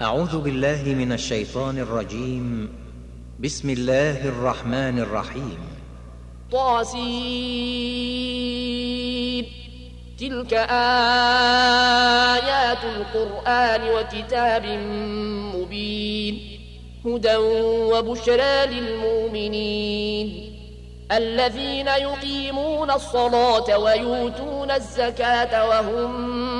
أعوذ بالله من الشيطان الرجيم. بسم الله الرحمن الرحيم. طاسين. تلك آيات القرآن وكتاب مبين. هدى وبشرى للمؤمنين. الذين يقيمون الصلاة ويؤتون الزكاة وهم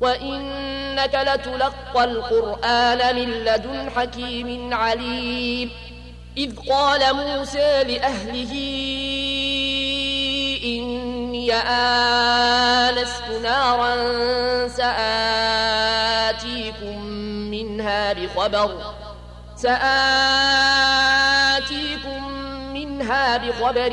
وإنك لتلقى القرآن من لدن حكيم عليم. إذ قال موسى لأهله إني آنست نارا سآتيكم منها بخبر سآتيكم منها بخبر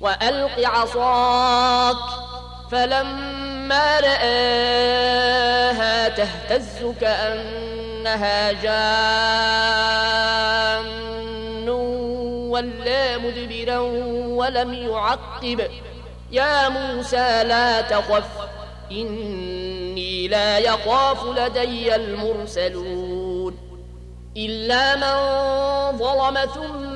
وألق عصاك فلما رآها تهتز كأنها جان ولا مدبرا ولم يعقب. يا موسى لا تخف إني لا يخاف لدي المرسلون. إلا من ظلم ثم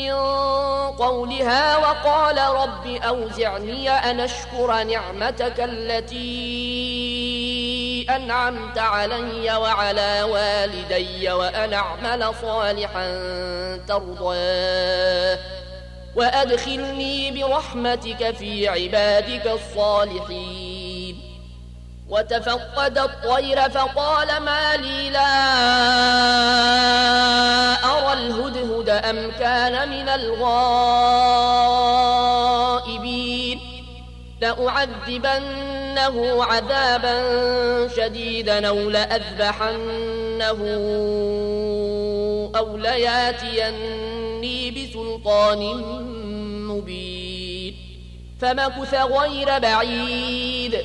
من قولها وقال رب أوزعني أن أشكر نعمتك التي أنعمت علي وعلى والدي وأن أعمل صالحا ترضاه وأدخلني برحمتك في عبادك الصالحين. وتفقد الطير فقال ما لي لا الهدهد أم كان من الغائبين؟ لأعذبنه عذابا شديدا أو لأذبحنه أو لياتيني بسلطان مبين. فمكث غير بعيد.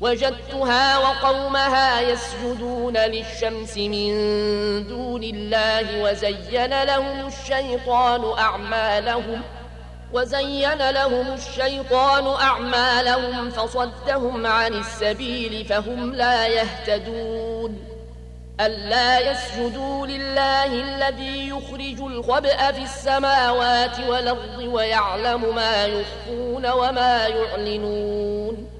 وجدتها وقومها يسجدون للشمس من دون الله وزين لهم الشيطان أعمالهم وزين لهم الشيطان أعمالهم فصدهم عن السبيل فهم لا يهتدون. ألا يسجدوا لله الذي يخرج الخبأ في السماوات والأرض ويعلم ما يخفون وما يعلنون.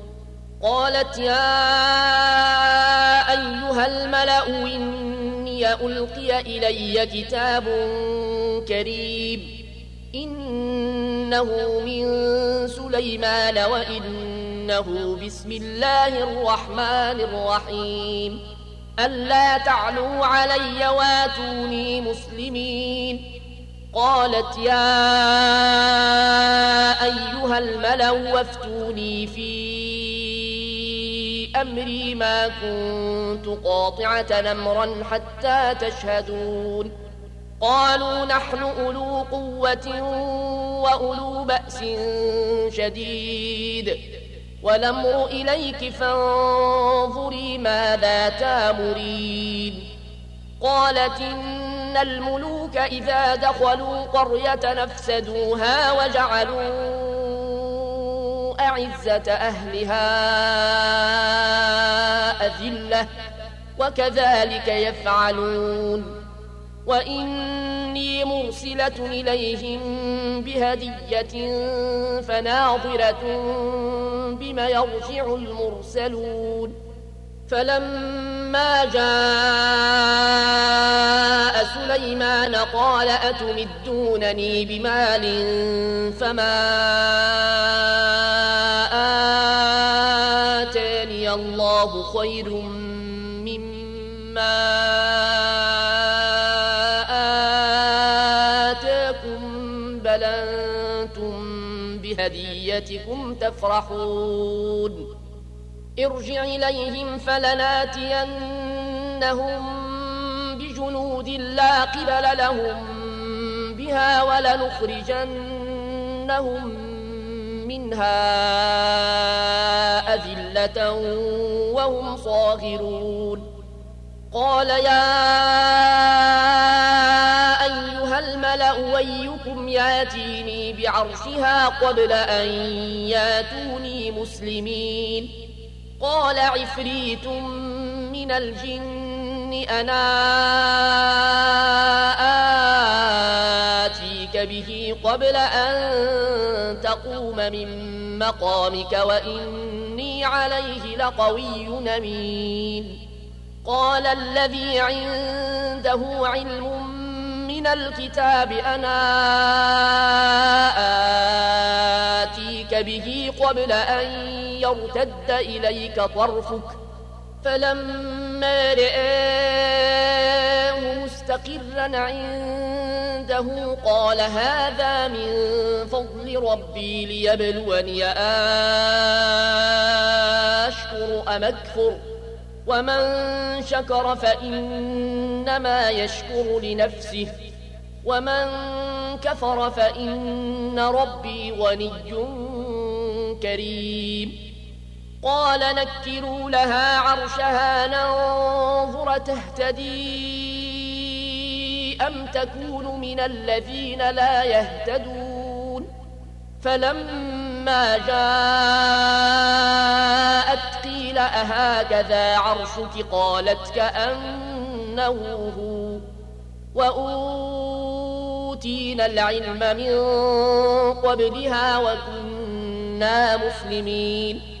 قالت يا أيها الملأ إني ألقي إلي كتاب كريم إنه من سليمان وإنه بسم الله الرحمن الرحيم ألا تعلوا علي واتوني مسلمين قالت يا أيها الملأ وافتوني فيه أمري ما كنت قاطعة نمرا حتى تشهدون. قالوا نحن أولو قوة وأولو بأس شديد. والأمر إليك فانظري ماذا تامرين. قالت إن الملوك إذا دخلوا قرية نفسدوها وجعلوا أعزة أهلها أذلة وكذلك يفعلون. وإني مرسلة إليهم بهدية فناظرة بما يرجع المرسلون. فلما جاء سليمان قال أتمدونني بمال فما الله خير مما آتاكم بل أنتم بهديتكم تفرحون. ارجع إليهم فلناتينهم بجنود لا قبل لهم بها ولنخرجنهم منها أذلة وهم صاغرون. قال يا أيها الملأ ويكم ياتيني بعرشها قبل أن ياتوني مسلمين. قال عفريت من الجن أنا آتيك به قبل أن تقوم من مقامك وإني عليه لقوي أمين. قال الذي عنده علم من الكتاب أنا آتيك به قبل أن يرتد إليك طرفك؟ فلما رآه مستقرا عنده قال هذا من فضل ربي ليبلوني أشكر أم أكفر؟ ومن شكر فإنما يشكر لنفسه ومن كفر فإن ربي غني كريم. قال نكروا لها عرشها ننظر تهتدي أم تكون من الذين لا يهتدون فلما جاءت قيل أهكذا عرشك قالت كأنه هو وأوتينا العلم من قبلها وكنا مسلمين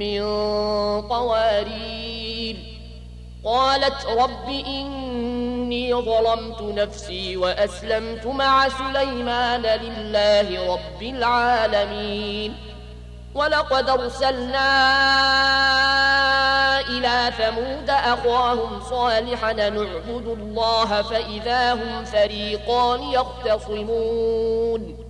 من قوارير قالت رب إني ظلمت نفسي وأسلمت مع سليمان لله رب العالمين. ولقد أرسلنا إلى ثمود أخاهم صالحا نعبد الله فإذا هم فريقان يختصمون.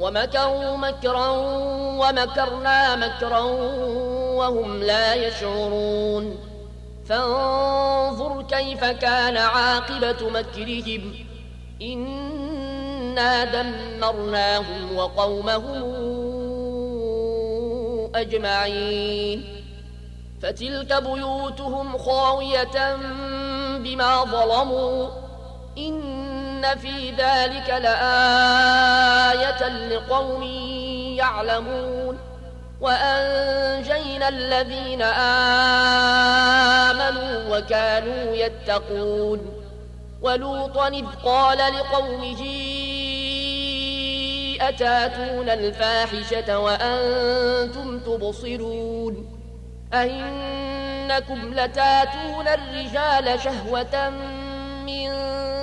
ومكروا مكرا ومكرنا مكرا وهم لا يشعرون. فانظر كيف كان عاقبة مكرهم. إنا دمرناهم وقومهم أجمعين. فتلك بيوتهم خاوية بما ظلموا. إن في ذلك لآية لقوم يعلمون وأنجينا الذين آمنوا وكانوا يتقون ولوطا إذ قال لقومه أتاتون الفاحشة وأنتم تبصرون أئنكم لتاتون الرجال شهوة من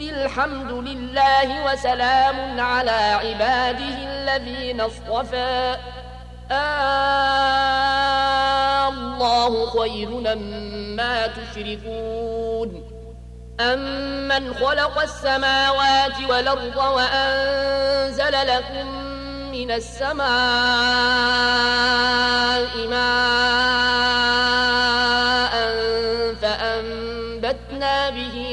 قل الحمد لله وسلام على عباده الذين اصطفى. آه الله خير مما تشركون. أمن خلق السماوات والأرض وأنزل لكم من السماء ماء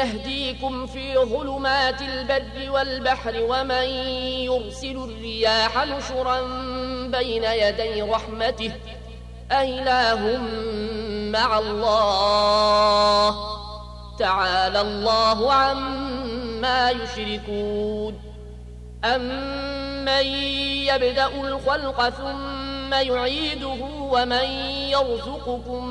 يهديكم في ظلمات البر والبحر ومن يرسل الرياح نشرا بين يدي رحمته أإله مع الله تعالى الله عما يشركون. أمن يبدأ الخلق ثم يعيده ومن يرزقكم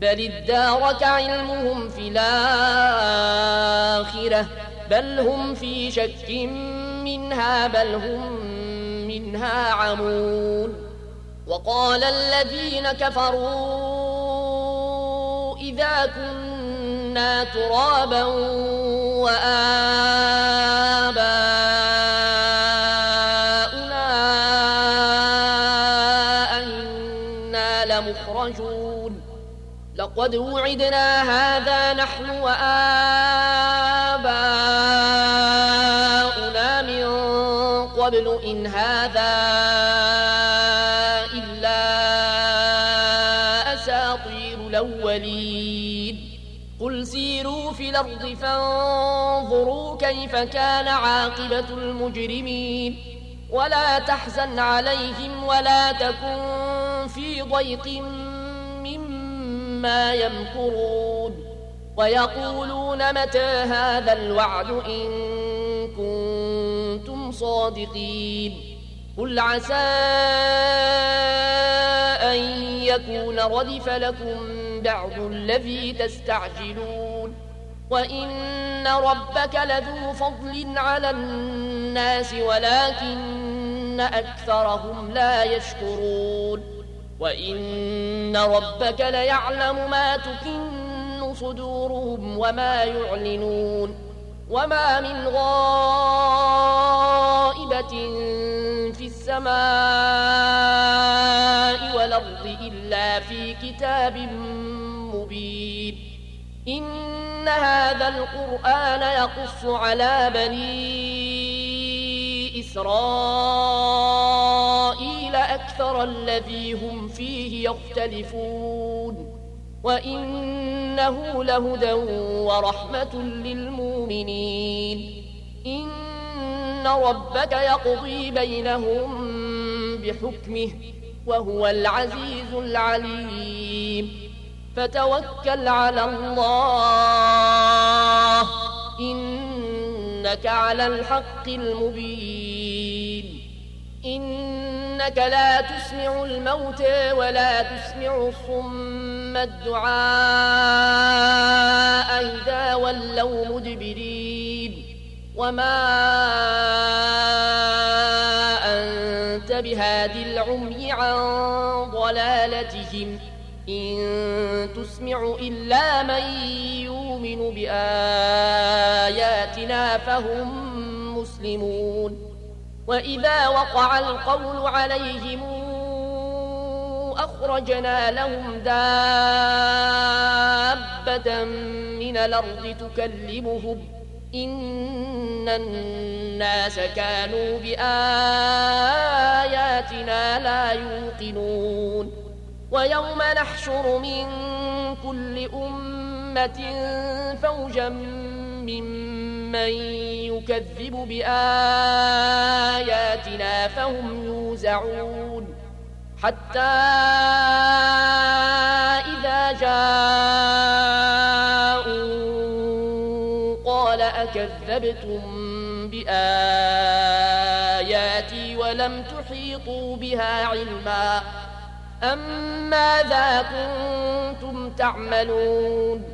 بل ادارك علمهم في الآخرة بل هم في شك منها بل هم منها عمون. وقال الذين كفروا إذا كنا ترابا لقد وعدنا هذا نحن وآباؤنا من قبل إن هذا إلا أساطير الأولين قل سيروا في الأرض فانظروا كيف كان عاقبة المجرمين ولا تحزن عليهم ولا تكن في ضيق مما يمكرون ويقولون متى هذا الوعد إن كنتم صادقين قل عسى أن يكون ردف لكم بعض الذي تستعجلون وإن ربك لذو فضل على الناس ولكن أكثرهم لا يشكرون وإن ربك ليعلم ما تكن صدورهم وما يعلنون وما من غائبة في السماء والأرض إلا في كتاب مبين إن هذا القرآن يقص على بني إسرائيل أكثر الذي هم فيه يختلفون وإنه لهدى ورحمة للمؤمنين إن ربك يقضي بينهم بحكمه وهو العزيز العليم فتوكل على الله إنك على الحق المبين إنك لا تسمع الموتى ولا تسمع الصم الدعاء إذا ولوا مدبرين. وما أنت بهادي العمي عن ضلالتهم. إن تسمع إلا من يؤمن بآياتنا فهم مسلمون. وإذا وقع القول عليهم أخرجنا لهم دابة من الأرض تكلمهم إن الناس كانوا بآياتنا لا يوقنون ويوم نحشر من كل أمة فوجا ممن يكذب بآياتنا فهم يوزعون. حتى إذا جاءوا قال أكذبتم بآياتي ولم تحيطوا بها علما. أم ماذا كنتم تعملون؟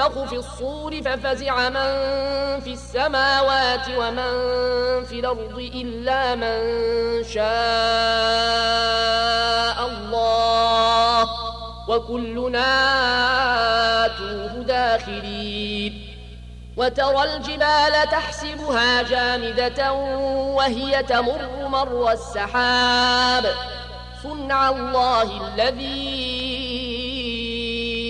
ينفخ في الصور ففزع من في السماوات ومن في الأرض إلا من شاء الله وكلنا آتوه داخرين وترى الجبال تحسبها جامدة وهي تمر مر السحاب صنع الله الذي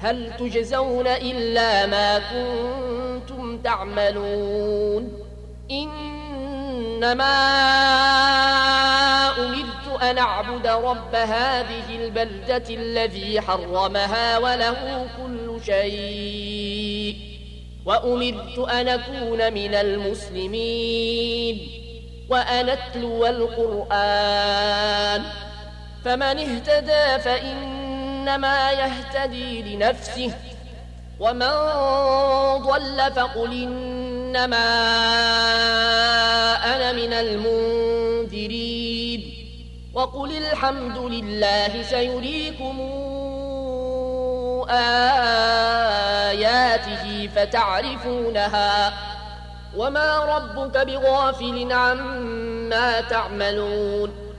هل تجزون إلا ما كنتم تعملون؟ إنما أمرت أن أعبد رب هذه البلدة الذي حرمها وله كل شيء وأمرت أن أكون من المسلمين وأن أتلو القرآن فمن اهتدى فإنما يهتدي لنفسه. ومن ضل فقل إنما أنا من المنذرين. وقل الحمد لله سيريكم آياته فتعرفونها. وما ربك بغافل عما تعملون.